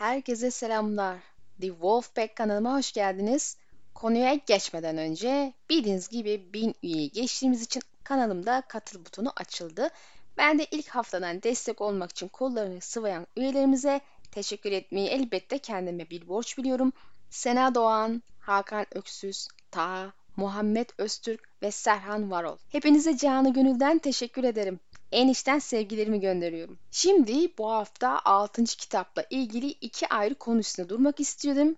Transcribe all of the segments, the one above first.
Herkese selamlar. The Wolfpack kanalıma hoş geldiniz. Konuya geçmeden önce bildiğiniz gibi 1000 üyeyi geçtiğimiz için kanalımda katıl butonu açıldı. Ben de ilk haftadan destek olmak için kollarını sıvayan üyelerimize teşekkür etmeyi elbette kendime bir borç biliyorum. Sena Doğan, Hakan Öksüz, Taha, Muhammed Öztürk ve Serhan Varol. Hepinize canı gönülden teşekkür ederim. En içten sevgilerimi gönderiyorum. Şimdi bu hafta 6. kitapla ilgili iki ayrı konu üstünde durmak istiyorum.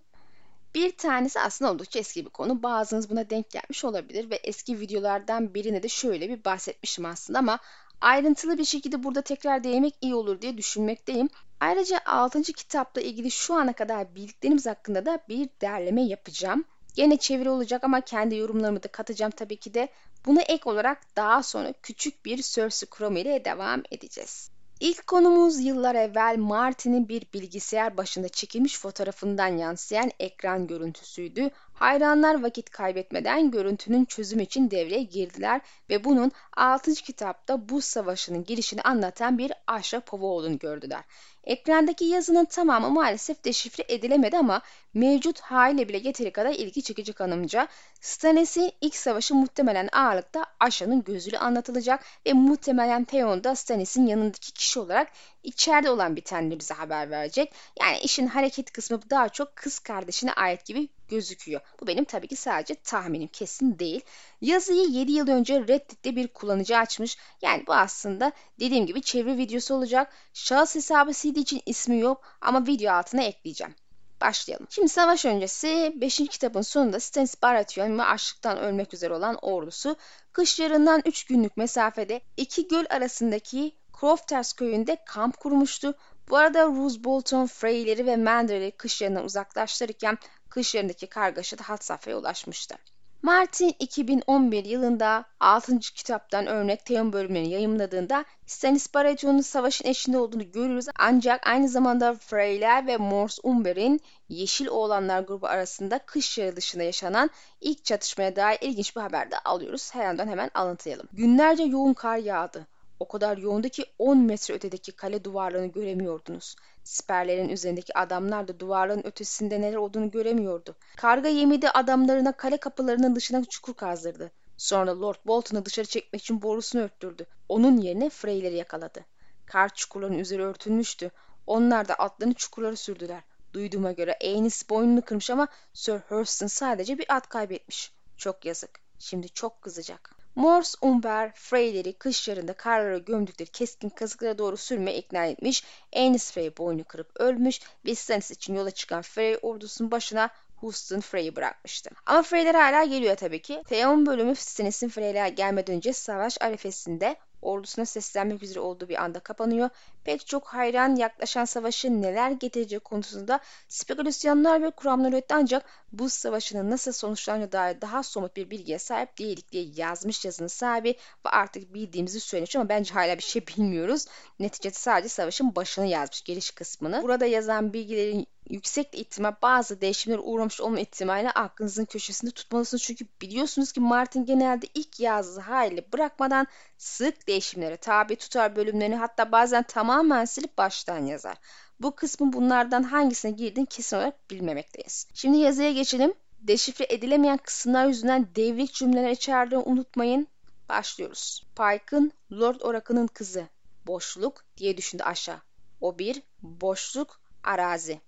Bir tanesi aslında oldukça eski bir konu. Bazınız buna denk gelmiş olabilir ve eski videolardan birine de şöyle bir bahsetmişim aslında ama ayrıntılı bir şekilde burada tekrar değinmek iyi olur diye düşünmekteyim. Ayrıca 6. kitapla ilgili şu ana kadar bildiklerimiz hakkında da bir derleme yapacağım. Gene çeviri olacak ama kendi yorumlarımı da katacağım tabii ki de. Buna ek olarak daha sonra küçük bir Cersei Chrome ile devam edeceğiz. İlk konumuz yıllar evvel Martin'in bir bilgisayar başında çekilmiş fotoğrafından yansıyan ekran görüntüsüydü. Hayranlar vakit kaybetmeden görüntünün çözümü için devreye girdiler ve bunun 6. kitapta buz savaşının girişini anlatan bir ahşap olduğunu gördüler. Ekrandaki yazının tamamı maalesef deşifre edilemedi ama mevcut haliyle bile yeteri kadar ilgi çekici kanımca. Stannis'in ilk savaşı muhtemelen ağırlıkta Asha'nın gözüyle anlatılacak ve muhtemelen Theon da Stannis'in yanındaki kişi olarak içeride olan bitenleri bize haber verecek. Yani işin hareket kısmı daha çok kız kardeşine ait gibi gözüküyor. Bu benim tabii ki sadece tahminim kesin değil. Yazıyı 7 yıl önce Reddit'te bir kullanıcı açmış. Yani bu aslında dediğim gibi çevre videosu olacak. Şahıs hesabı CD için ismi yok ama video altına ekleyeceğim. Başlayalım. Şimdi savaş öncesi 5. kitabın sonunda Stannis Baratheon ve açlıktan ölmek üzere olan ordusu kış yarından 3 günlük mesafede iki göl arasındaki Crofters köyünde kamp kurmuştu. Bu arada Roose Bolton, Freyleri ve Mander'leri kış yarından uzaklaştırırken kış yarındaki kargaşa da hat safhaya ulaşmıştı. Martin 2011 yılında 6. kitaptan örnek Theon bölümlerini yayımladığında Stannis Baratheon'un savaşın eşinde olduğunu görürüz ancak aynı zamanda Freyler ve Mors Umber'in Yeşil Oğlanlar grubu arasında kış dışında yaşanan ilk çatışmaya dair ilginç bir haber de alıyoruz. Her yandan hemen alıntılayalım. Günlerce yoğun kar yağdı. O kadar yoğundu ki 10 metre ötedeki kale duvarlarını göremiyordunuz. Siperlerin üzerindeki adamlar da duvarların ötesinde neler olduğunu göremiyordu. Karga yemide adamlarına kale kapılarının dışına çukur kazdırdı. Sonra Lord Bolton'u dışarı çekmek için borusunu örttürdü. Onun yerine Freyleri yakaladı. Kar çukurların üzeri örtülmüştü. Onlar da atlarını çukurlara sürdüler. Duyduğuma göre Aenys boynunu kırmış ama Sir Hurston sadece bir at kaybetmiş. Çok yazık. Şimdi çok kızacak. Morse Umber, Freyleri kış yarında karlara gömdükleri keskin kazıklara doğru sürmeye ikna etmiş. Aenys Frey boynu kırıp ölmüş ve Stannis için yola çıkan Frey ordusunun başına Houston Frey'i bırakmıştı. Ama Freyler hala geliyor tabii ki. Theon bölümü Stannis'in Frey'ler gelmeden önce savaş arifesinde ordusuna seslenmek üzere olduğu bir anda kapanıyor. Pek çok hayran yaklaşan savaşın neler getireceği konusunda spekülasyonlar ve kuramlar üretti ancak bu savaşının nasıl sonuçlanacağına dair daha somut bir bilgiye sahip değildik diye yazmış yazının sahibi ve artık bildiğimizi söylemiş ama bence hala bir şey bilmiyoruz. Neticede sadece savaşın başını yazmış geliş kısmını. Burada yazan bilgilerin yüksek ihtimal bazı değişimlere uğramış olma ihtimali aklınızın köşesinde tutmalısınız. Çünkü biliyorsunuz ki Martin genelde ilk yazdığı hali bırakmadan sık değişimlere tabi tutar bölümlerini hatta bazen tamamen silip baştan yazar. Bu kısmın bunlardan hangisine girdiğini kesin olarak bilmemekteyiz. Şimdi yazıya geçelim. Deşifre edilemeyen kısımlar yüzünden devrik cümleler içerdiğini unutmayın. Başlıyoruz. Pike'ın Lord Oracle'ın kızı. Boşluk diye düşündü aşağı. O bir boşluk arazi.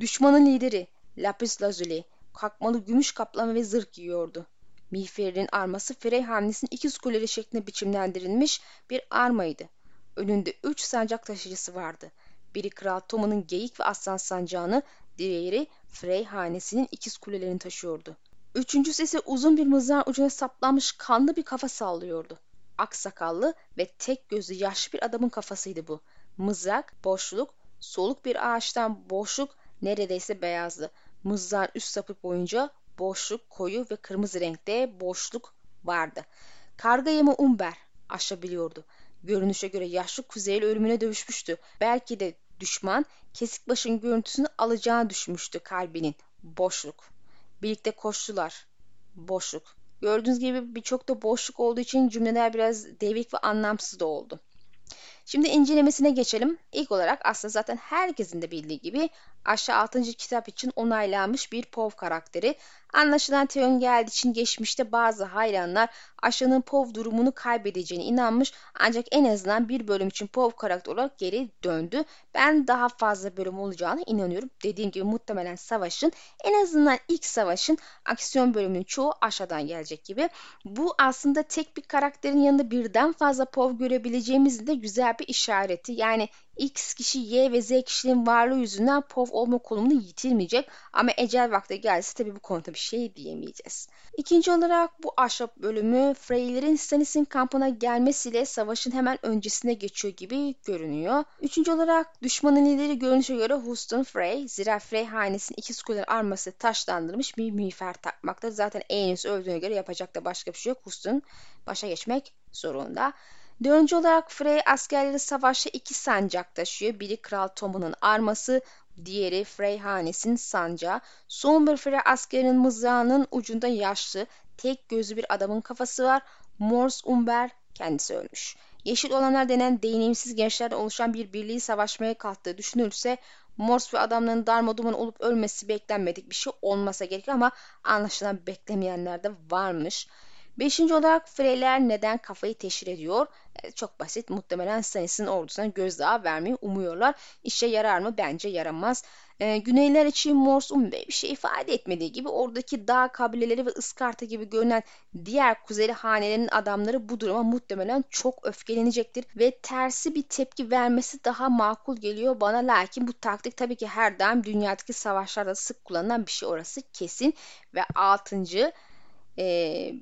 Düşmanın lideri Lapis Lazuli kalkmalı gümüş kaplama ve zırh giyiyordu. Miğferinin arması Frey hamlesinin ikiz kuleleri şeklinde biçimlendirilmiş bir armaydı. Önünde üç sancak taşıyıcısı vardı. Biri Kral Toma'nın geyik ve aslan sancağını, diğeri Frey hanesinin ikiz kulelerini taşıyordu. Üçüncüsü ise uzun bir mızrağın ucuna saplanmış kanlı bir kafa sallıyordu. Aksakallı ve tek gözlü yaşlı bir adamın kafasıydı bu. Mızrak, boşluk, soluk bir ağaçtan boşluk neredeyse beyazdı. Mızrağın üst sapı boyunca boşluk, koyu ve kırmızı renkte boşluk vardı. Karga yemi Umber aşabiliyordu. Görünüşe göre yaşlı Kuzeyli ölümüne dövüşmüştü. Belki de düşman kesik başın görüntüsünü alacağını düşmüştü kalbinin. Boşluk. Birlikte koştular. Boşluk. Gördüğünüz gibi birçok da boşluk olduğu için cümleler biraz devik ve anlamsız da oldu. Şimdi incelemesine geçelim. İlk olarak aslında zaten herkesin de bildiği gibi Aşağı 6. kitap için onaylanmış bir POV karakteri. Anlaşılan Theon geldiği için geçmişte bazı hayranlar Aşağı'nın POV durumunu kaybedeceğine inanmış ancak en azından bir bölüm için POV karakter olarak geri döndü. Ben daha fazla bölüm olacağına inanıyorum. Dediğim gibi muhtemelen savaşın en azından ilk savaşın aksiyon bölümünün çoğu aşağıdan gelecek gibi. Bu aslında tek bir karakterin yanında birden fazla POV görebileceğimiz de güzel bir işareti. Yani X kişi Y ve Z kişinin varlığı yüzünden POV olma konumunu yitirmeyecek ama ecel vakti gelse tabii bu konuda bir şey diyemeyeceğiz. İkinci olarak bu ahşap bölümü Freylerin Stannis'in kampına gelmesiyle savaşın hemen öncesine geçiyor gibi görünüyor. Üçüncü olarak düşmanın lideri görünüşe göre Houston Frey. Zira Frey hanesinin iki skuller arması taşlandırmış bir miğfer takmakta. Zaten Aenys öldüğüne göre yapacak da başka bir şey yok. Houston başa geçmek zorunda. Dördüncü olarak Frey askerleri savaşta iki sancak taşıyor. Biri Kral Tommen'ın arması, diğeri Frey hanesinin sancağı. Son bir Frey askerinin mızrağının ucunda yaşlı, tek gözlü bir adamın kafası var. Mors Umber kendisi ölmüş. Yeşil olanlar denen deneyimsiz gençlerden oluşan bir birliği savaşmaya kalktığı düşünülürse Mors ve adamların darmaduman olup ölmesi beklenmedik bir şey olmasa gerek ama anlaşılan beklemeyenler de varmış. Beşinci olarak Freyler neden kafayı teşhir ediyor? E, çok basit. Muhtemelen Stannis'in ordusuna gözdağı vermeyi umuyorlar. İşe yarar mı? Bence yaramaz. E, Güneyler için Morse Umbe bir şey ifade etmediği gibi oradaki dağ kabileleri ve Iskarta gibi görünen diğer kuzeyli hanelerin adamları bu duruma muhtemelen çok öfkelenecektir ve tersi bir tepki vermesi daha makul geliyor bana. Lakin bu taktik tabii ki her daim dünyadaki savaşlarda sık kullanılan bir şey orası kesin ve altıncı e,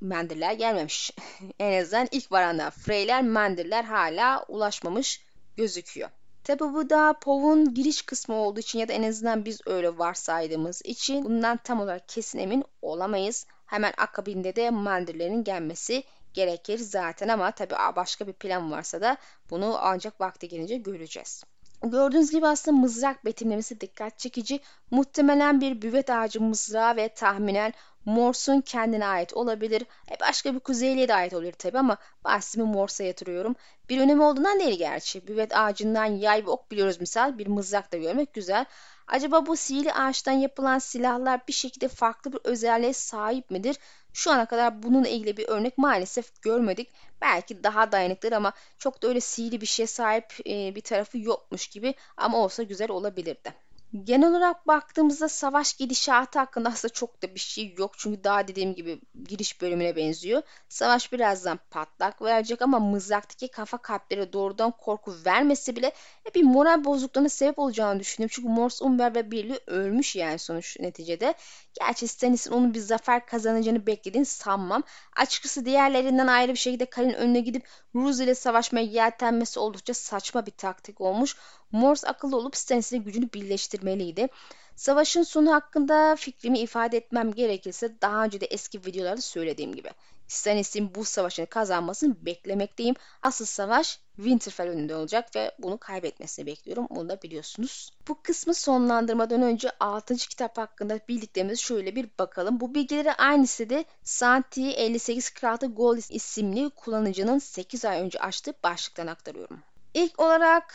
Mendirler gelmemiş. en azından ilk varanlar Freyler, Mendirler hala ulaşmamış gözüküyor. Tabi bu da POV'un giriş kısmı olduğu için ya da en azından biz öyle varsaydığımız için bundan tam olarak kesin emin olamayız. Hemen akabinde de Mandirlerin gelmesi gerekir zaten ama tabi başka bir plan varsa da bunu ancak vakti gelince göreceğiz. Gördüğünüz gibi aslında mızrak betimlemesi dikkat çekici. Muhtemelen bir büvet ağacı mızrağı ve tahminen Morse'un kendine ait olabilir. E başka bir kuzeyliye de ait olabilir tabi ama bahsimi Morse'a yatırıyorum. Bir önemi olduğundan değil gerçi. Büvet ağacından yay ve ok biliyoruz misal. Bir mızrak da görmek güzel. Acaba bu sihirli ağaçtan yapılan silahlar bir şekilde farklı bir özelliğe sahip midir? Şu ana kadar bununla ilgili bir örnek maalesef görmedik. Belki daha dayanıklıdır ama çok da öyle sihirli bir şeye sahip e, bir tarafı yokmuş gibi ama olsa güzel olabilirdi. Genel olarak baktığımızda savaş gidişatı hakkında aslında çok da bir şey yok. Çünkü daha dediğim gibi giriş bölümüne benziyor. Savaş birazdan patlak verecek ama mızraktaki kafa kalplere doğrudan korku vermesi bile bir moral bozukluğuna sebep olacağını düşünüyorum. Çünkü Morse Umber ve birliği ölmüş yani sonuç neticede. Gerçi Stannis'in onun bir zafer kazanacağını beklediğini sanmam. Açıkçası diğerlerinden ayrı bir şekilde Kalin önüne gidip Ruz ile savaşmaya yeltenmesi oldukça saçma bir taktik olmuş. Morse akıllı olup Stannis'in gücünü birleştirmeliydi. Savaşın sonu hakkında fikrimi ifade etmem gerekirse daha önce de eski videolarda söylediğim gibi. Stannis'in bu savaşını kazanmasını beklemekteyim. Asıl savaş Winterfell önünde olacak ve bunu kaybetmesini bekliyorum. Bunu da biliyorsunuz. Bu kısmı sonlandırmadan önce 6. kitap hakkında bildiklerimizi şöyle bir bakalım. Bu bilgileri aynı sitede Santi 5846 Gold isimli kullanıcının 8 ay önce açtığı başlıktan aktarıyorum. İlk olarak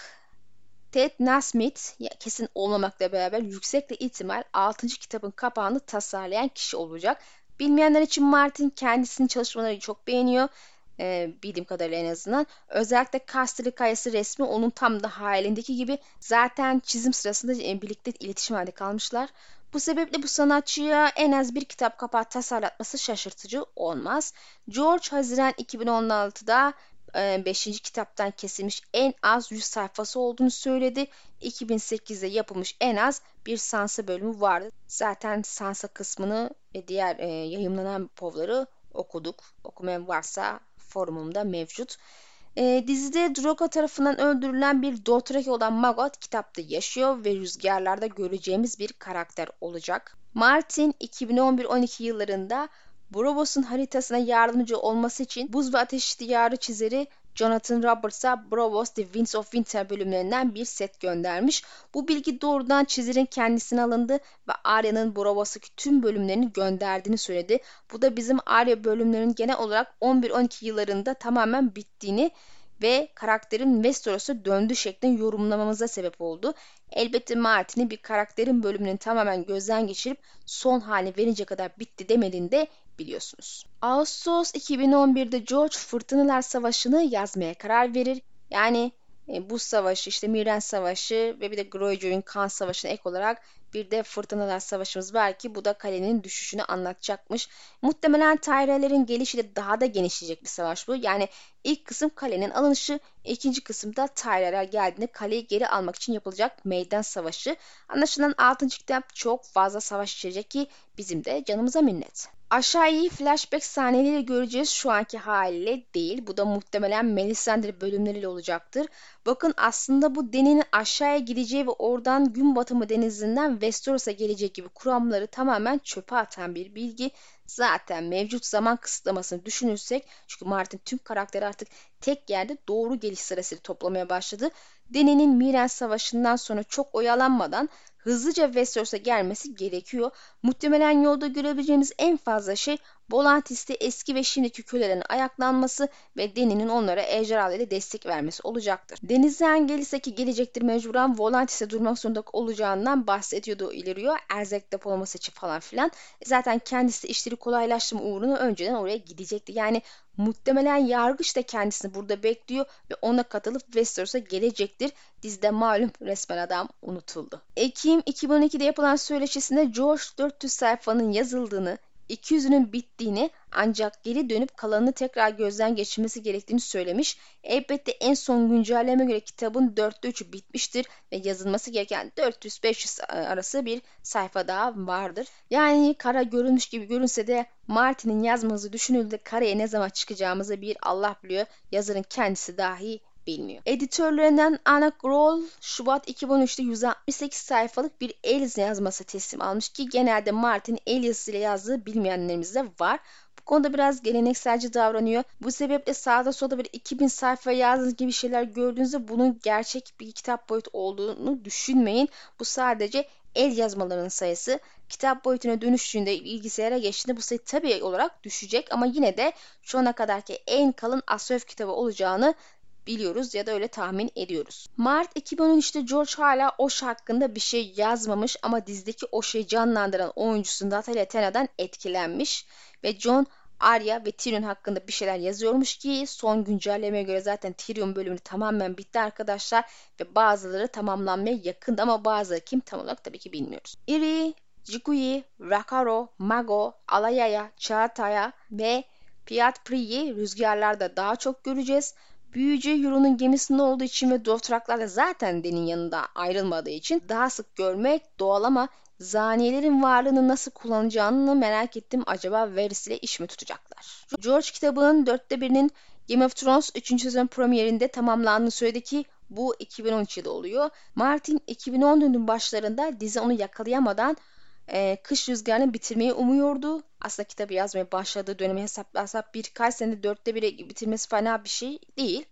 Ted Nasmith kesin olmamakla beraber yüksekle ihtimal 6. kitabın kapağını tasarlayan kişi olacak. Bilmeyenler için Martin kendisinin çalışmaları çok beğeniyor. E, bildiğim kadarıyla en azından. Özellikle Casterly kayası resmi onun tam da hayalindeki gibi zaten çizim sırasında e, birlikte iletişim halinde kalmışlar. Bu sebeple bu sanatçıya en az bir kitap kapağı tasarlatması şaşırtıcı olmaz. George Haziran 2016'da 5. kitaptan kesilmiş en az 100 sayfası olduğunu söyledi. 2008'de yapılmış en az bir Sansa bölümü vardı. Zaten Sansa kısmını ve diğer yayımlanan povları okuduk. Okumayan varsa forumumda mevcut. E, dizide Drogo tarafından öldürülen bir Dothraki olan Magot kitapta yaşıyor ve rüzgarlarda göreceğimiz bir karakter olacak. Martin 2011-12 yıllarında Bravos'un haritasına yardımcı olması için Buz ve Ateş Diyarı çizeri Jonathan Roberts'a Bravos The Winds of Winter bölümlerinden bir set göndermiş. Bu bilgi doğrudan çizerin kendisine alındı ve Arya'nın Bravos'taki tüm bölümlerini gönderdiğini söyledi. Bu da bizim Arya bölümlerinin genel olarak 11-12 yıllarında tamamen bittiğini ve karakterin Westeros'a döndü şeklinde yorumlamamıza sebep oldu. Elbette Martin'in bir karakterin bölümünün tamamen gözden geçirip son haline verince kadar bitti demediğini de biliyorsunuz. Ağustos 2011'de George Fırtınalar Savaşı'nı yazmaya karar verir. Yani e, bu savaşı işte Miren Savaşı ve bir de Greyjoy'un kan savaşına ek olarak bir de Fırtınalar Savaşımız var ki bu da kalenin düşüşünü anlatacakmış. Muhtemelen Tyrell'lerin gelişiyle daha da genişleyecek bir savaş bu. Yani ilk kısım kalenin alınışı, ikinci kısımda Tyreller geldiğinde kaleyi geri almak için yapılacak meydan savaşı. Anlaşılan 6. kitap çok fazla savaş içerecek ki bizim de canımıza minnet. Aşağıyı flashback sahneleri göreceğiz şu anki haliyle değil. Bu da muhtemelen Melisandre bölümleriyle olacaktır. Bakın aslında bu Deni'nin aşağıya gideceği ve oradan gün batımı denizinden Westeros'a gelecek gibi kuramları tamamen çöpe atan bir bilgi. Zaten mevcut zaman kısıtlamasını düşünürsek çünkü Martin tüm karakteri artık tek yerde doğru geliş sırasıyla toplamaya başladı. Deni'nin Miren Savaşı'ndan sonra çok oyalanmadan hızlıca Westeros'a gelmesi gerekiyor. Muhtemelen yolda görebileceğimiz en fazla şey Volantis'te eski ve şimdiki kölelerin ayaklanması ve Deni'nin onlara ejderhalarıyla destek vermesi olacaktır. Denizden gelirse ki gelecektir mecburen Volantis'e durmak zorunda olacağından bahsediyordu ileriyor. Erzak depolaması için falan filan. Zaten kendisi işleri kolaylaştırma uğruna önceden oraya gidecekti. Yani muhtemelen yargıç da kendisini burada bekliyor ve ona katılıp Westeros'a gelecektir. Dizide malum resmen adam unutuldu. Ekim 2012'de yapılan söyleşisinde George 400 sayfanın yazıldığını 200'ünün bittiğini ancak geri dönüp kalanını tekrar gözden geçirmesi gerektiğini söylemiş. Elbette en son güncelleme göre kitabın 4'te 3'ü bitmiştir ve yazılması gereken 400-500 arası bir sayfa daha vardır. Yani kara görünmüş gibi görünse de Martin'in yazması düşünüldüğünde karaya ne zaman çıkacağımızı bir Allah biliyor. Yazarın kendisi dahi bilmiyor. Editörlerinden Anna Grohl Şubat 2013'te 168 sayfalık bir el yazması teslim almış ki genelde Martin el yazısıyla yazdığı bilmeyenlerimiz de var. Bu konuda biraz gelenekselci davranıyor. Bu sebeple sağda solda bir 2000 sayfa yazdığınız gibi şeyler gördüğünüzde bunun gerçek bir kitap boyutu olduğunu düşünmeyin. Bu sadece el yazmalarının sayısı kitap boyutuna dönüştüğünde bilgisayara geçtiğinde bu sayı tabii olarak düşecek ama yine de şu ana kadarki en kalın Asöf kitabı olacağını biliyoruz ya da öyle tahmin ediyoruz. Mart 2013'te George hala Osh hakkında bir şey yazmamış ama dizdeki Osh'u canlandıran oyuncusu Natalia Tena'dan etkilenmiş ve John Arya ve Tyrion hakkında bir şeyler yazıyormuş ki son güncellemeye göre zaten Tyrion bölümü tamamen bitti arkadaşlar ve bazıları tamamlanmaya yakındı ama bazıları kim tam olarak tabii ki bilmiyoruz. Iri, Jikuyi, Rakaro, Mago, Alayaya, Çağatay'a ve Piat Pri'yi rüzgarlarda daha çok göreceğiz. Büyücü Euro'nun gemisinde olduğu için ve Dothraklarla zaten Den'in yanında ayrılmadığı için daha sık görmek doğal ama zaniyelerin varlığını nasıl kullanacağını merak ettim. Acaba Varys ile iş mi tutacaklar? George kitabının dörtte birinin Game of Thrones 3. sezon premierinde tamamlandığını söyledi ki bu 2013 yılı oluyor. Martin 2014'ün başlarında dizi onu yakalayamadan e, Kış Rüzgarı'nı bitirmeyi umuyordu. Aslında kitabı yazmaya başladığı dönemi hesaplarsak birkaç senede dörtte bire bitirmesi fena bir şey değil.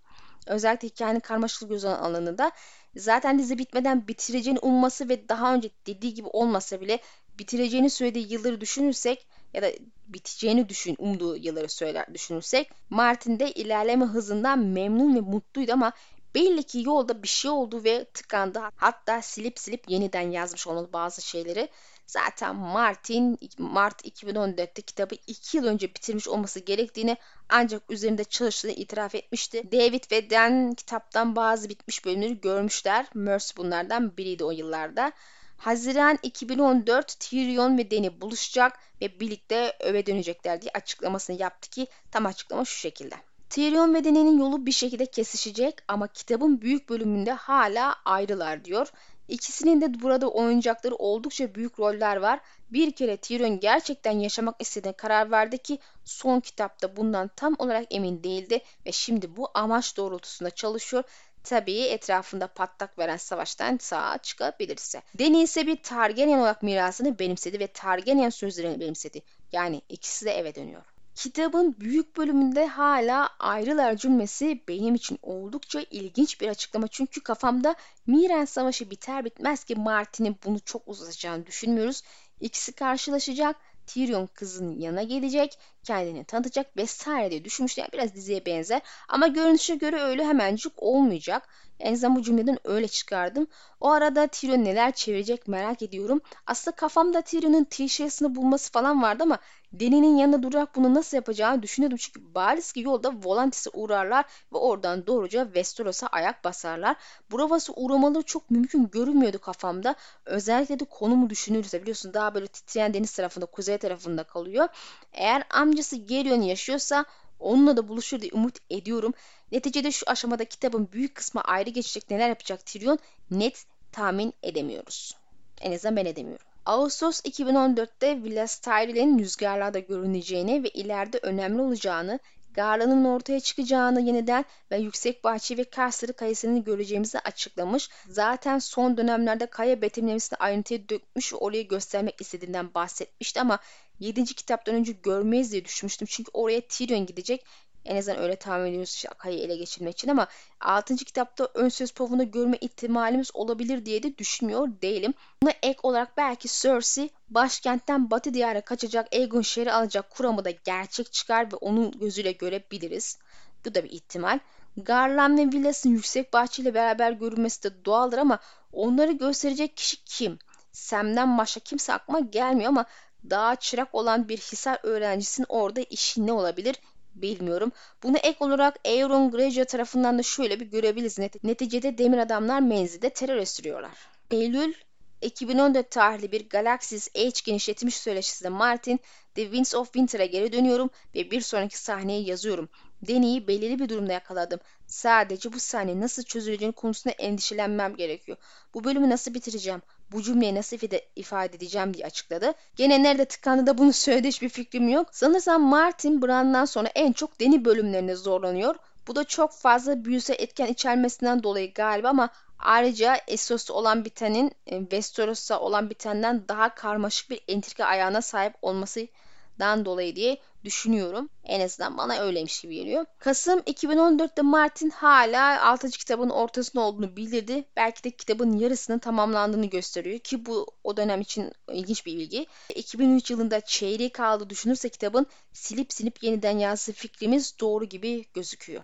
Özellikle hikayenin karmaşık göz alanında zaten dizi bitmeden bitireceğini umması ve daha önce dediği gibi olmasa bile bitireceğini söylediği yılları düşünürsek ya da biteceğini düşün, umduğu yılları söyler düşünürsek Martin de ilerleme hızından memnun ve mutluydu ama belli ki yolda bir şey oldu ve tıkandı. Hatta silip silip yeniden yazmış olmalı bazı şeyleri. Zaten Martin Mart 2014'te kitabı 2 yıl önce bitirmiş olması gerektiğini ancak üzerinde çalıştığını itiraf etmişti. David ve Dan kitaptan bazı bitmiş bölümleri görmüşler. Mercy bunlardan biriydi o yıllarda. Haziran 2014 Tyrion ve Dany buluşacak ve birlikte öve dönecekler diye açıklamasını yaptı ki tam açıklama şu şekilde. Tyrion ve Dany'nin yolu bir şekilde kesişecek ama kitabın büyük bölümünde hala ayrılar diyor. İkisinin de burada oynayacakları oldukça büyük roller var. Bir kere Tyrion gerçekten yaşamak istediğine karar verdi ki son kitapta bundan tam olarak emin değildi ve şimdi bu amaç doğrultusunda çalışıyor. Tabii etrafında patlak veren savaştan sağa çıkabilirse. Dany ise bir Targaryen olarak mirasını benimsedi ve Targaryen sözlerini benimsedi. Yani ikisi de eve dönüyor. Kitabın büyük bölümünde hala ayrılar cümlesi benim için oldukça ilginç bir açıklama. Çünkü kafamda Miren Savaşı biter bitmez ki Martin'in bunu çok uzatacağını düşünmüyoruz. İkisi karşılaşacak. Tyrion kızın yanına gelecek. Kendini tanıtacak vesaire diye düşünmüştüm. Yani biraz diziye benzer. Ama görünüşe göre öyle hemencik olmayacak. En azından bu cümleden öyle çıkardım. O arada Tyrion neler çevirecek merak ediyorum. Aslında kafamda Tyrion'un T-Shells'ını bulması falan vardı ama Deni'nin yanında durarak bunu nasıl yapacağını düşünüyordum. Çünkü bariz ki yolda Volantis'e uğrarlar ve oradan doğruca Westeros'a ayak basarlar. Bravos'a uğramaları çok mümkün görünmüyordu kafamda. Özellikle de konumu düşünürse biliyorsun daha böyle titreyen deniz tarafında, kuzey tarafında kalıyor. Eğer amcası Gerion yaşıyorsa onunla da buluşur diye umut ediyorum. Neticede şu aşamada kitabın büyük kısmı ayrı geçecek neler yapacak Tyrion net tahmin edemiyoruz. En azından ben edemiyorum. Ağustos 2014'te Villas Tyrell'in rüzgarlarda görüneceğini ve ileride önemli olacağını, Garland'ın ortaya çıkacağını yeniden ve Yüksek Bahçe ve Karsarı Kayası'nı göreceğimizi açıklamış. Zaten son dönemlerde kaya betimlemesini ayrıntıya dökmüş ve orayı göstermek istediğinden bahsetmişti ama 7. kitaptan önce görmeyiz diye düşünmüştüm. Çünkü oraya Tyrion gidecek en azından öyle tahmin ediyoruz şakayı ele geçirmek için ama 6. kitapta ön söz povunu görme ihtimalimiz olabilir diye de düşünmüyor değilim. Buna ek olarak belki Cersei başkentten batı diyara kaçacak Aegon şehri alacak kuramı da gerçek çıkar ve onun gözüyle görebiliriz. Bu da bir ihtimal. Garland ve Villas'ın yüksek bahçeyle beraber görünmesi de doğaldır ama onları gösterecek kişi kim? Sam'den başka kimse aklıma gelmiyor ama daha çırak olan bir Hisar öğrencisinin orada işi ne olabilir bilmiyorum. Bunu ek olarak Euron Greyjoy tarafından da şöyle bir görebiliriz. Neticede demir adamlar menzilde terör estiriyorlar. Eylül 2014 tarihli bir Galaxy's Age genişletilmiş söyleşisinde Martin, The Winds of Winter'a geri dönüyorum ve bir sonraki sahneye yazıyorum. Deni'yi belirli bir durumda yakaladım. Sadece bu sahne nasıl çözüleceğini konusunda endişelenmem gerekiyor. Bu bölümü nasıl bitireceğim? Bu cümleyi nasıl ifade edeceğim diye açıkladı. Gene nerede tıkandı da bunu söyledi hiçbir fikrim yok. Sanırsam Martin Brand'dan sonra en çok Deni bölümlerinde zorlanıyor. Bu da çok fazla büyüsel etken içermesinden dolayı galiba ama ayrıca Essos'ta olan bitenin e, Westeros'ta olan bitenden daha karmaşık bir entrika ayağına sahip olmasından dolayı diye düşünüyorum. En azından bana öyleymiş gibi geliyor. Kasım 2014'te Martin hala 6. kitabın ortasında olduğunu bildirdi. Belki de kitabın yarısının tamamlandığını gösteriyor ki bu o dönem için ilginç bir bilgi. 2003 yılında çeyreği kaldı düşünürse kitabın silip silip yeniden yazdığı fikrimiz doğru gibi gözüküyor.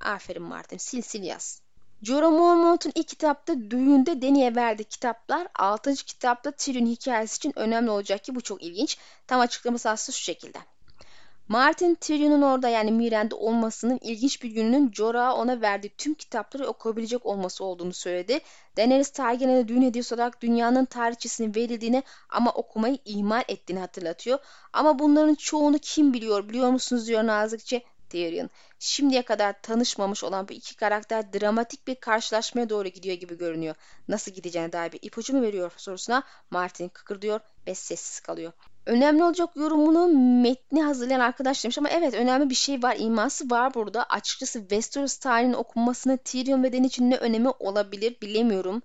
Aferin Martin sil sil yaz. Jorah Mormont'un ilk kitapta düğünde Deni'ye verdiği kitaplar 6. kitapta Tyrion hikayesi için önemli olacak ki bu çok ilginç. Tam açıklaması aslında şu şekilde. Martin Tyrion'un orada yani Miren'de olmasının ilginç bir gününün Jorah'a ona verdiği tüm kitapları okuyabilecek olması olduğunu söyledi. Daenerys Targaryen'e düğün hediyesi olarak dünyanın tarihçesinin verildiğini ama okumayı ihmal ettiğini hatırlatıyor. Ama bunların çoğunu kim biliyor biliyor musunuz diyor nazikçe. Tyrion. Şimdiye kadar tanışmamış olan bu iki karakter dramatik bir karşılaşmaya doğru gidiyor gibi görünüyor. Nasıl gideceğine dair bir ipucu mu veriyor sorusuna Martin kıkırdıyor ve sessiz kalıyor. Önemli olacak yorumunu metni hazırlayan arkadaş demiş ama evet önemli bir şey var iması var burada. Açıkçası Westeros tarihinin okunmasını Tyrion ve Dany için ne önemi olabilir bilemiyorum.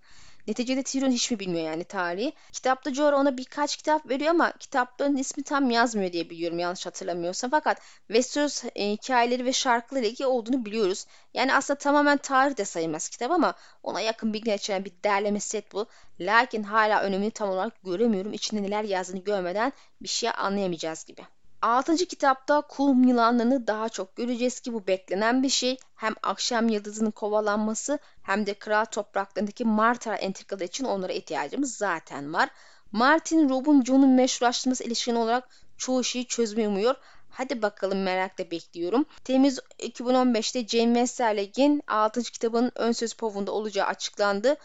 Neticede Tyrion hiç mi bilmiyor yani tarihi. Kitapta Jorah ona birkaç kitap veriyor ama kitapların ismi tam yazmıyor diye biliyorum yanlış hatırlamıyorsam. Fakat Westeros e, hikayeleri ve şarkıları ilgili olduğunu biliyoruz. Yani aslında tamamen tarih de sayılmaz kitap ama ona yakın bilgi içeren bir derleme set bu. Lakin hala önemini tam olarak göremiyorum. İçinde neler yazdığını görmeden bir şey anlayamayacağız gibi. Altıncı kitapta kum yılanlarını daha çok göreceğiz ki bu beklenen bir şey. Hem akşam yıldızının kovalanması hem de kral topraklarındaki Martara entrikaları için onlara ihtiyacımız zaten var. Martin Rob'un Jon'un meşrulaştırması ilişkin olarak çoğu şeyi çözmeyi umuyor. Hadi bakalım merakla bekliyorum. Temiz 2015'te Jane Westerleg'in 6. kitabının ön söz povunda olacağı açıklandı.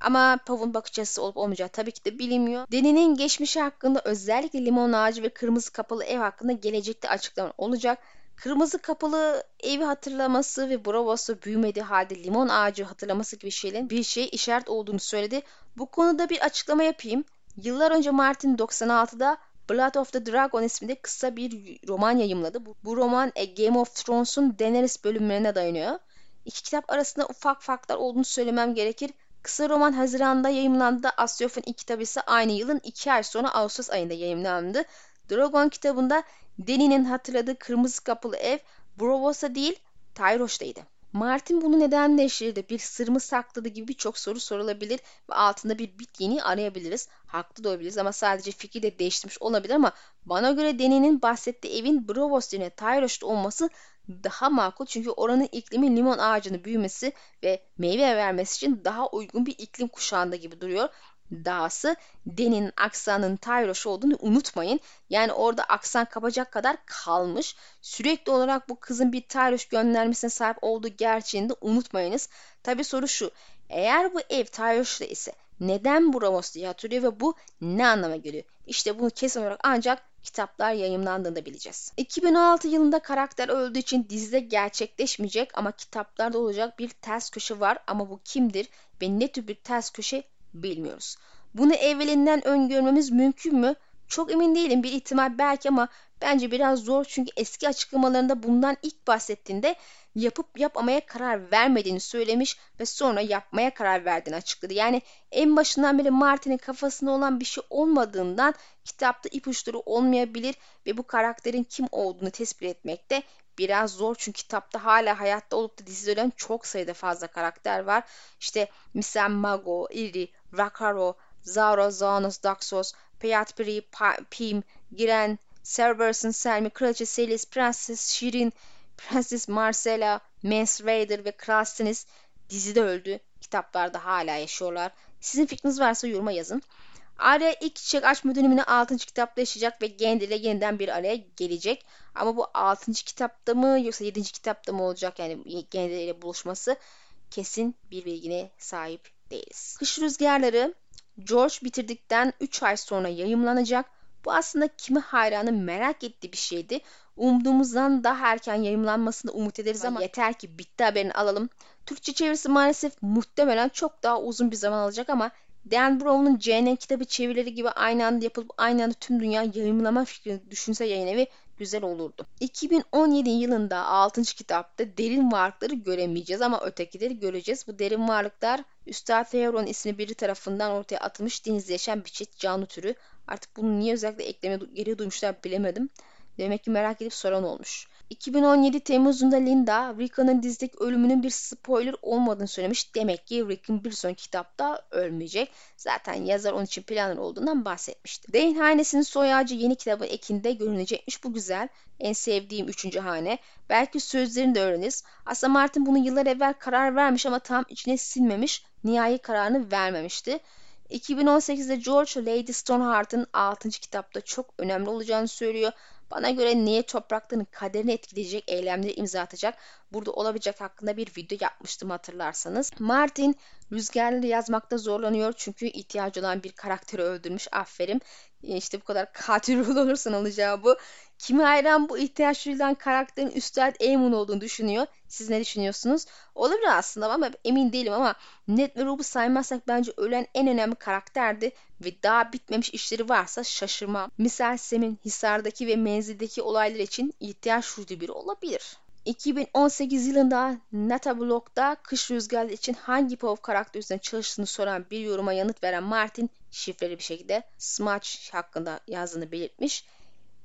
Ama Pav'un bakış açısı olup olmayacağı tabii ki de bilinmiyor. Deni'nin geçmişi hakkında özellikle limon ağacı ve kırmızı kapalı ev hakkında gelecekte açıklama olacak. Kırmızı kapalı evi hatırlaması ve Bravos'u büyümediği halde limon ağacı hatırlaması gibi şeylerin bir şey işaret olduğunu söyledi. Bu konuda bir açıklama yapayım. Yıllar önce Martin 96'da Blood of the Dragon isminde kısa bir roman yayımladı. Bu, bu roman A Game of Thrones'un Daenerys bölümlerine dayanıyor. İki kitap arasında ufak farklar olduğunu söylemem gerekir. Kısa roman Haziran'da yayımlandı. Asyof'un ilk kitabı ise aynı yılın iki ay sonra Ağustos ayında yayımlandı. Dragon kitabında Deni'nin hatırladığı kırmızı kapılı ev Bravos'a değil Tyroş'taydı. Martin bunu neden değiştirdi? Bir sır mı sakladı gibi birçok soru sorulabilir ve altında bir bit yeni arayabiliriz. Haklı da olabiliriz ama sadece fikri de değiştirmiş olabilir ama bana göre Deni'nin bahsettiği evin Bravos yerine Tyroş'ta olması daha makul çünkü oranın iklimi limon ağacının büyümesi ve meyve vermesi için daha uygun bir iklim kuşağında gibi duruyor. Dahası Deni'nin aksanının Tyroş olduğunu unutmayın. Yani orada aksan kapacak kadar kalmış. Sürekli olarak bu kızın bir Tyroş göndermesine sahip olduğu gerçeğini de unutmayınız. Tabi soru şu. Eğer bu ev Tyroş'ta ise neden bu Ramos diye hatırlıyor ve bu ne anlama geliyor? İşte bunu kesin olarak ancak kitaplar yayımlandığında bileceğiz. 2016 yılında karakter öldüğü için dizide gerçekleşmeyecek ama kitaplarda olacak bir ters köşe var ama bu kimdir ve ne tür bir ters köşe bilmiyoruz. Bunu evvelinden öngörmemiz mümkün mü? Çok emin değilim bir ihtimal belki ama bence biraz zor çünkü eski açıklamalarında bundan ilk bahsettiğinde yapıp yapmamaya karar vermediğini söylemiş ve sonra yapmaya karar verdiğini açıkladı. Yani en başından beri Martin'in kafasında olan bir şey olmadığından kitapta ipuçları olmayabilir ve bu karakterin kim olduğunu tespit etmekte biraz zor çünkü kitapta hala hayatta olup da dizide ölen çok sayıda fazla karakter var. İşte misal Mago, Iri, Rakaro, Zaro, Zanos, Daxos, Peyatpiri, Pim, Giren, Cerberus'un Selmi, Kraliçe Selis, Prenses Shirin, Prenses Marcella, Mance Raider ve Kral Stannis dizide öldü. Kitaplarda hala yaşıyorlar. Sizin fikriniz varsa yoruma yazın. Arya ilk çiçek açma dönemini 6. kitapta yaşayacak ve Gendry yeniden bir araya gelecek. Ama bu 6. kitapta mı yoksa 7. kitapta mı olacak yani Gendry ile buluşması kesin bir bilgine sahip değiliz. Kış Rüzgarları George bitirdikten 3 ay sonra yayımlanacak. Bu aslında kimi hayranı merak ettiği bir şeydi. Umduğumuzdan daha erken yayımlanmasını umut ederiz ama yeter ki bitti haberini alalım. Türkçe çevirisi maalesef muhtemelen çok daha uzun bir zaman alacak ama Dan Brown'un CNN kitabı çevirileri gibi aynı anda yapılıp aynı anda tüm dünya yayınlama fikrini düşünse yayın evi güzel olurdu. 2017 yılında 6. kitapta derin varlıkları göremeyeceğiz ama ötekileri göreceğiz. Bu derin varlıklar Üstad Theoron ismi biri tarafından ortaya atılmış denizde yaşayan bir çeşit canlı türü. Artık bunu niye özellikle ekleme geri duymuşlar bilemedim. Demek ki merak edip soran olmuş. 2017 Temmuz'unda Linda, Rick'ın dizdeki ölümünün bir spoiler olmadığını söylemiş. Demek ki Rick'in bir sonraki kitapta ölmeyecek. Zaten yazar onun için planlar olduğundan bahsetmişti. Dane hanesinin soy ağacı yeni kitabın ekinde görünecekmiş. Bu güzel. En sevdiğim üçüncü hane. Belki sözlerini de öğreniriz. Aslında Martin bunu yıllar evvel karar vermiş ama tam içine sinmemiş. Nihai kararını vermemişti. 2018'de George Lady Stoneheart'ın 6. kitapta çok önemli olacağını söylüyor. Bana göre niye toprakların kaderini etkileyecek eylemleri imza atacak. Burada olabilecek hakkında bir video yapmıştım hatırlarsanız. Martin rüzgarları yazmakta zorlanıyor çünkü ihtiyacı olan bir karakteri öldürmüş. Aferin. İşte bu kadar katil rol olursan alacağı bu. Kimi hayran bu ihtiyaç duyulan karakterin Üstad Aemon olduğunu düşünüyor. Siz ne düşünüyorsunuz? Olabilir aslında ama emin değilim ama Ned ve Rob'u saymazsak bence ölen en önemli karakterdi ve daha bitmemiş işleri varsa şaşırmam. Misal Sem'in Hisar'daki ve menzildeki olaylar için ihtiyaç duyduğu biri olabilir. 2018 yılında Natablog'da kış rüzgarı için hangi POV karakter üzerine çalıştığını soran bir yoruma yanıt veren Martin şifreli bir şekilde Smash hakkında yazdığını belirtmiş.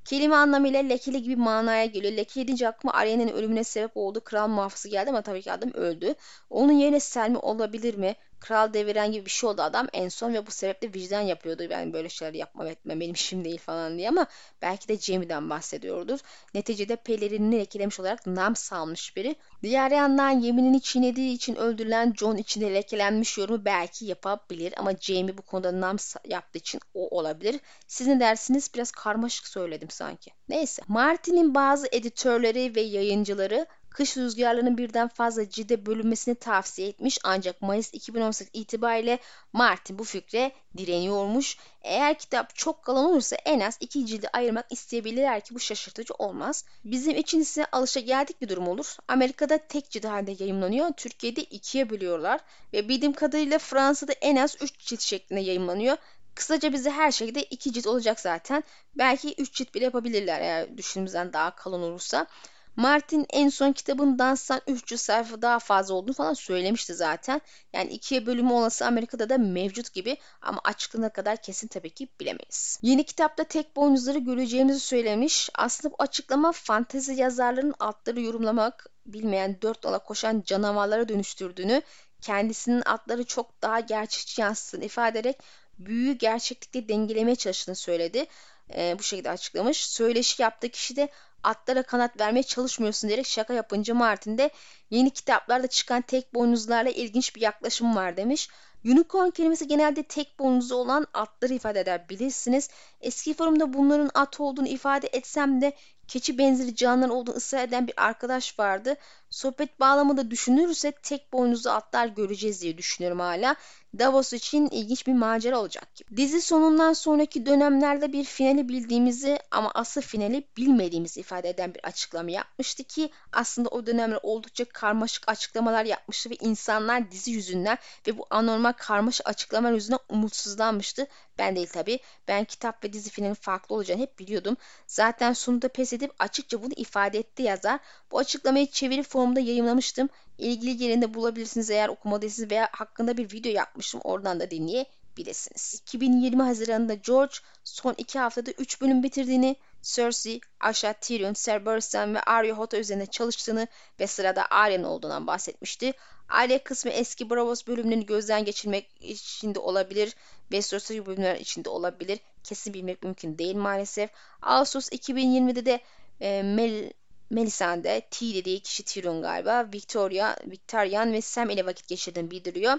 Kelime anlamıyla lekeli gibi manaya geliyor. Leke edince aklıma Arya'nın ölümüne sebep olduğu kral muhafızı geldi ama tabii ki adam öldü. Onun yerine Selmi olabilir mi? Kral deviren gibi bir şey oldu adam en son ve bu sebeple vicdan yapıyordu. Yani böyle şeyler yapmam etmem benim işim değil falan diye ama belki de Jamie'den bahsediyordur. Neticede pelerinini lekelemiş olarak nam salmış biri. Diğer yandan yeminini çiğnediği için öldürülen John için lekelenmiş yorumu belki yapabilir ama Jamie bu konuda nam yaptığı için o olabilir. Siz ne dersiniz? Biraz karmaşık söyledim sanki. Neyse. Martin'in bazı editörleri ve yayıncıları kış rüzgarlarının birden fazla cilde bölünmesini tavsiye etmiş ancak Mayıs 2018 itibariyle Martin bu fikre direniyormuş. Eğer kitap çok kalın olursa en az iki cildi ayırmak isteyebilirler ki bu şaşırtıcı olmaz. Bizim için ise alışageldik bir durum olur. Amerika'da tek cilt halinde yayınlanıyor. Türkiye'de ikiye bölüyorlar. Ve bildiğim kadarıyla Fransa'da en az üç cilt şeklinde yayınlanıyor. Kısaca bize her şekilde iki cilt olacak zaten. Belki üç cilt bile yapabilirler eğer düşündüğümüzden daha kalın olursa. Martin en son kitabın danstan 300 sayfa daha fazla olduğunu falan söylemişti zaten. Yani ikiye bölümü olası Amerika'da da mevcut gibi ama açıklığına kadar kesin tabii ki bilemeyiz. Yeni kitapta tek boynuzları göreceğimizi söylemiş. Aslında bu açıklama fantezi yazarların altları yorumlamak bilmeyen dört nala koşan canavarlara dönüştürdüğünü, kendisinin atları çok daha gerçekçi yansıttığını ifade ederek büyüyü gerçeklikle dengelemeye çalıştığını söyledi. Ee, bu şekilde açıklamış. Söyleşi yaptığı kişi de atlara kanat vermeye çalışmıyorsun diyerek şaka yapınca Martin de yeni kitaplarda çıkan tek boynuzlarla ilginç bir yaklaşım var demiş. Unicorn kelimesi genelde tek boynuzlu olan atları ifade eder bilirsiniz. Eski forumda bunların at olduğunu ifade etsem de keçi benzeri canlılar olduğunu ısrar eden bir arkadaş vardı. Sohbet bağlamında düşünürse tek boynuzlu atlar göreceğiz diye düşünüyorum hala. Davos için ilginç bir macera olacak gibi. Dizi sonundan sonraki dönemlerde bir finali bildiğimizi ama asıl finali bilmediğimizi ifade eden bir açıklama yapmıştı ki aslında o dönemler oldukça karmaşık açıklamalar yapmıştı ve insanlar dizi yüzünden ve bu anormal karmaşık açıklamalar yüzünden umutsuzlanmıştı. Ben değil tabi. Ben kitap ve dizi finalinin farklı olacağını hep biliyordum. Zaten sonunda pes edip açıkça bunu ifade etti yazar. Bu açıklamayı çeviri formunda yayınlamıştım. İlgili yerinde bulabilirsiniz eğer okumadıysanız veya hakkında bir video yapmıştım. Oradan da dinleyebilirsiniz. 2020 Haziran'da George son iki haftada 3 bölüm bitirdiğini, Cersei, Asha, Tyrion, Ser Barristan ve Arya Hota üzerinde çalıştığını ve sırada Arya'nın olduğundan bahsetmişti. Arya kısmı eski Bravos bölümlerini gözden geçirmek içinde olabilir Cersei bölümler içinde olabilir. Kesin bilmek mümkün değil maalesef. Ağustos 2020'de de e, Mel Melisande, T dediği kişi Tyrion galiba, Victoria, Victorian ve Sam ile vakit geçirdiğini bildiriyor.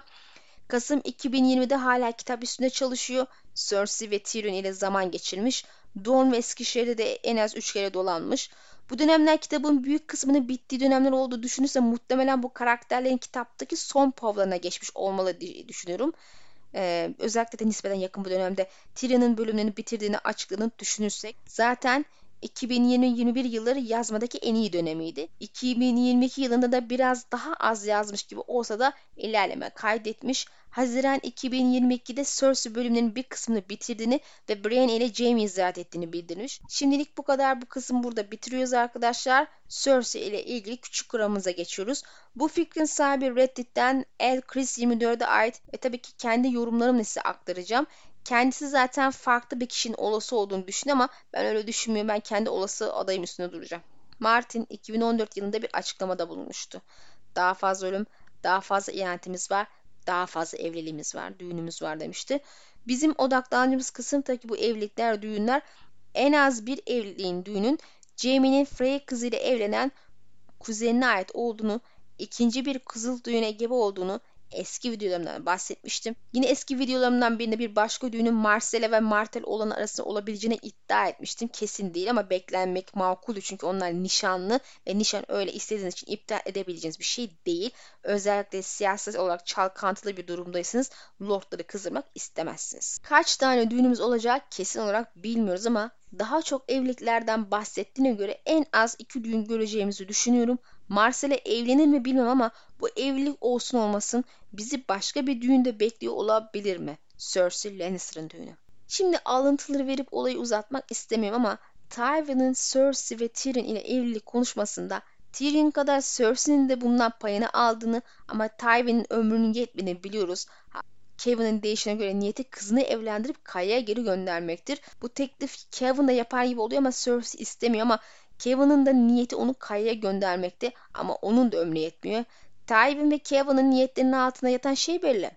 Kasım 2020'de hala kitap üstünde çalışıyor. Cersei ve Tyrion ile zaman geçirmiş. Dorne ve Eskişehir'de de en az 3 kere dolanmış. Bu dönemler kitabın büyük kısmının bittiği dönemler olduğu düşünürse muhtemelen bu karakterlerin kitaptaki son povlarına geçmiş olmalı diye düşünüyorum. Ee, özellikle de nispeten yakın bu dönemde Tyrion'un bölümlerini bitirdiğini açıkladığını düşünürsek zaten 2020-21 yılları yazmadaki en iyi dönemiydi. 2022 yılında da biraz daha az yazmış gibi olsa da ilerleme kaydetmiş. Haziran 2022'de Cersei bölümlerinin bir kısmını bitirdiğini ve Brienne ile Jaime'yi ziyaret ettiğini bildirmiş. Şimdilik bu kadar bu kısım burada bitiriyoruz arkadaşlar. Cersei ile ilgili küçük kuramımıza geçiyoruz. Bu fikrin sahibi Reddit'ten El Chris 24'e ait ve tabii ki kendi yorumlarımla size aktaracağım. Kendisi zaten farklı bir kişinin olası olduğunu düşünüyor ama ben öyle düşünmüyorum. Ben kendi olası adayım üstüne duracağım. Martin 2014 yılında bir açıklamada bulunmuştu. Daha fazla ölüm, daha fazla ihanetimiz var, daha fazla evliliğimiz var, düğünümüz var demişti. Bizim odaklandığımız kısımdaki bu evlilikler, düğünler en az bir evliliğin düğünün Jamie'nin Frey kızıyla evlenen kuzenine ait olduğunu, ikinci bir kızıl düğüne gebe olduğunu, eski videolarımdan bahsetmiştim. Yine eski videolarımdan birinde bir başka düğünün Marcella ve Martel olan arasında olabileceğini iddia etmiştim. Kesin değil ama beklenmek makuldü çünkü onlar nişanlı ve nişan öyle istediğiniz için iptal edebileceğiniz bir şey değil. Özellikle siyasi olarak çalkantılı bir durumdaysanız lordları kızdırmak istemezsiniz. Kaç tane düğünümüz olacak kesin olarak bilmiyoruz ama daha çok evliliklerden bahsettiğine göre en az iki düğün göreceğimizi düşünüyorum. Marcella evlenir mi bilmem ama bu evlilik olsun olmasın bizi başka bir düğünde bekliyor olabilir mi? Cersei Lannister'ın düğünü. Şimdi alıntıları verip olayı uzatmak istemiyorum ama Tywin'in Cersei ve Tyrion ile evlilik konuşmasında Tyrion kadar Cersei'nin de bundan payını aldığını ama Tywin'in ömrünün yetmediğini biliyoruz. Kevin'in değişine göre niyeti kızını evlendirip Kaya'ya geri göndermektir. Bu teklif Kevin de yapar gibi oluyor ama Cersei istemiyor ama Kevin'in de niyeti onu Kaya'ya göndermekti ama onun da ömrü yetmiyor. Tywin ve Kevin'in niyetlerinin altında yatan şey belli.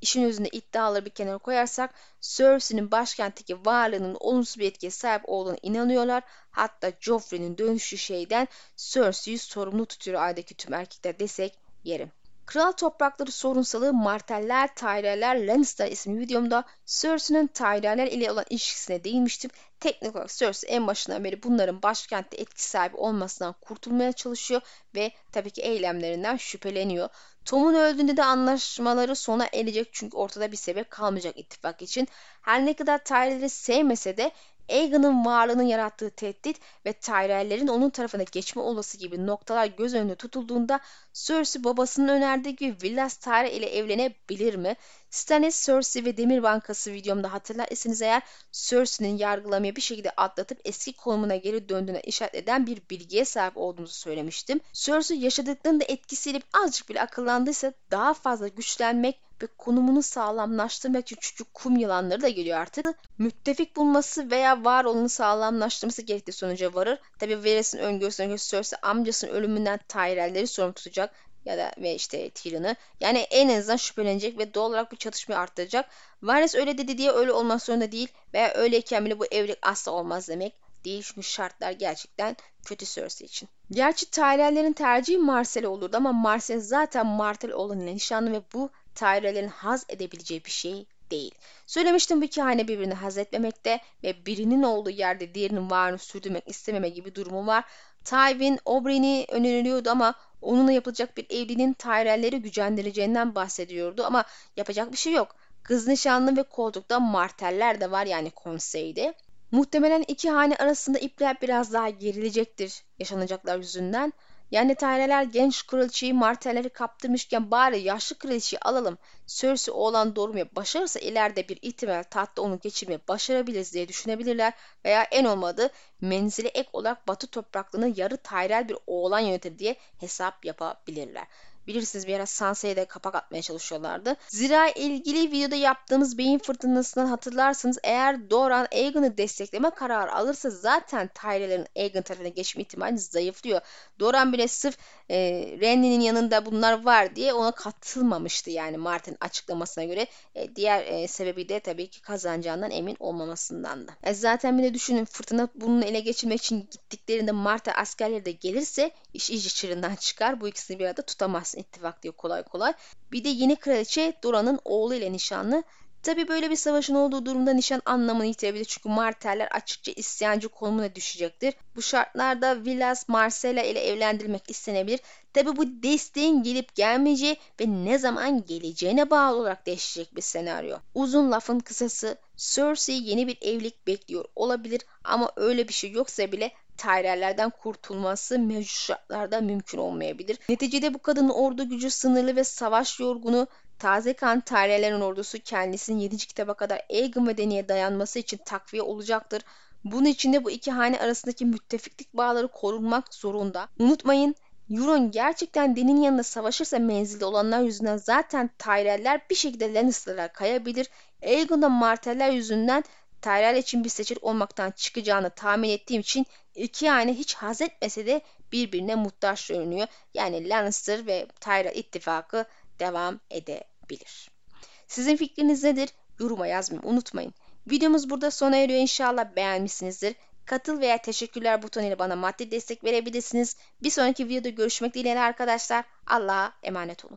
İşin özünde iddiaları bir kenara koyarsak Cersei'nin başkentteki varlığının olumsuz bir etkiye sahip olduğunu inanıyorlar. Hatta Joffrey'nin dönüşü şeyden Cersei'yi sorumlu tutuyor aydaki tüm erkekler desek yerim. Kral Toprakları sorunsalı Marteller, Tyrell'ler, Lannister isimli videomda Cersei'nin Tyrell'ler ile olan ilişkisine değinmiştim. Teknik olarak Cersei en başından beri bunların başkentte etki sahibi olmasından kurtulmaya çalışıyor ve tabii ki eylemlerinden şüpheleniyor. Tom'un öldüğünde de anlaşmaları sona erecek çünkü ortada bir sebep kalmayacak ittifak için. Her ne kadar Tyrell'i sevmese de Aegon'un varlığının yarattığı tehdit ve Tyrell'lerin onun tarafına geçme olası gibi noktalar göz önünde tutulduğunda Cersei babasının önerdiği gibi Villas Tyrell ile evlenebilir mi? Stannis, Cersei ve Demir Bankası videomda hatırlar eğer Cersei'nin yargılamayı bir şekilde atlatıp eski konumuna geri döndüğüne işaret eden bir bilgiye sahip olduğumuzu söylemiştim. Cersei yaşadıklarının da etkisiyle azıcık bile akıllandıysa daha fazla güçlenmek ve konumunu sağlamlaştırmak için çünkü kum yılanları da geliyor artık. Müttefik bulması veya var olanı sağlamlaştırması gerektiği sonuca varır. Tabi Varys'in öngörüsüne göre Cersei amcasının ölümünden Tyrell'leri sorumlu tutacak ya da ve işte Tyrion'u. Yani en azından şüphelenecek ve doğal olarak bu çatışmayı arttıracak. Varys öyle dedi diye öyle olmak zorunda değil veya öyleyken bile bu evlilik asla olmaz demek değil çünkü şartlar gerçekten kötü Cersei için. Gerçi Tyrell'lerin tercihi Marcel olurdu ama Marcel zaten Martel olanın nişanlı ve bu Tyrell'lerin haz edebileceği bir şey değil. Söylemiştim bu iki hane birbirini haz etmemekte ve birinin olduğu yerde diğerinin varını sürdürmek istememe gibi durumu var. Tywin Oberyn'i öneriliyordu ama onunla yapılacak bir evliliğin Tyrell'leri gücendireceğinden bahsediyordu ama yapacak bir şey yok. Kız nişanlı ve koltukta marteller de var yani konseyde. Muhtemelen iki hane arasında ipler biraz daha gerilecektir yaşanacaklar yüzünden. Yani Tayreler genç kraliçeyi martelleri kaptırmışken bari yaşlı kraliçeyi alalım. Cersei oğlan doğurmaya başarırsa ileride bir ihtimal tahtta onu geçirmeye başarabiliriz diye düşünebilirler. Veya en olmadı menzili ek olarak batı topraklarını yarı Tyrell bir oğlan yönetir diye hesap yapabilirler. Bilirsiniz bir ara Sansa'ya da kapak atmaya çalışıyorlardı. Zira ilgili videoda yaptığımız beyin fırtınasından hatırlarsınız eğer Doran Aegon'u destekleme kararı alırsa zaten Tyrell'lerin Aegon tarafına geçme ihtimali zayıflıyor. Doran bile sırf e, Renly'nin yanında bunlar var diye ona katılmamıştı yani Martin açıklamasına göre. E, diğer e, sebebi de tabii ki kazanacağından emin olmamasından da. E, zaten bir de düşünün fırtına bununla ele geçirmek için gittiklerinde Marta askerleri de gelirse iş iyice çığırından çıkar. Bu ikisini bir arada tutamaz ittifak diyor kolay kolay. Bir de yeni kraliçe Dora'nın oğlu ile nişanlı. Tabi böyle bir savaşın olduğu durumda nişan anlamını yitirebilir çünkü Marteller açıkça isyancı konumuna düşecektir. Bu şartlarda Villas Marcella ile evlendirilmek istenebilir. Tabi bu desteğin gelip gelmeyeceği ve ne zaman geleceğine bağlı olarak değişecek bir senaryo. Uzun lafın kısası Cersei yeni bir evlilik bekliyor olabilir ama öyle bir şey yoksa bile Tyrell'lerden kurtulması mevcut şartlarda mümkün olmayabilir. Neticede bu kadının ordu gücü sınırlı ve savaş yorgunu taze kan Tyrell'lerin ordusu kendisinin 7. kitaba kadar Aegon ve Dany'e dayanması için takviye olacaktır. Bunun için de bu iki hane arasındaki müttefiklik bağları korunmak zorunda. Unutmayın Euron gerçekten Dany'nin yanında savaşırsa menzilde olanlar yüzünden zaten Tyrell'ler bir şekilde Lannister'lar kayabilir. Aegon'da Martell'ler yüzünden Tyrell için bir seçenek olmaktan çıkacağını tahmin ettiğim için iki aile hiç haz etmese de birbirine muhtaç görünüyor. Yani Lannister ve Tyrell ittifakı devam edebilir. Sizin fikriniz nedir? Yoruma yazmayı unutmayın. Videomuz burada sona eriyor inşallah beğenmişsinizdir. Katıl veya teşekkürler butonuyla bana maddi destek verebilirsiniz. Bir sonraki videoda görüşmek dileğiyle arkadaşlar. Allah'a emanet olun.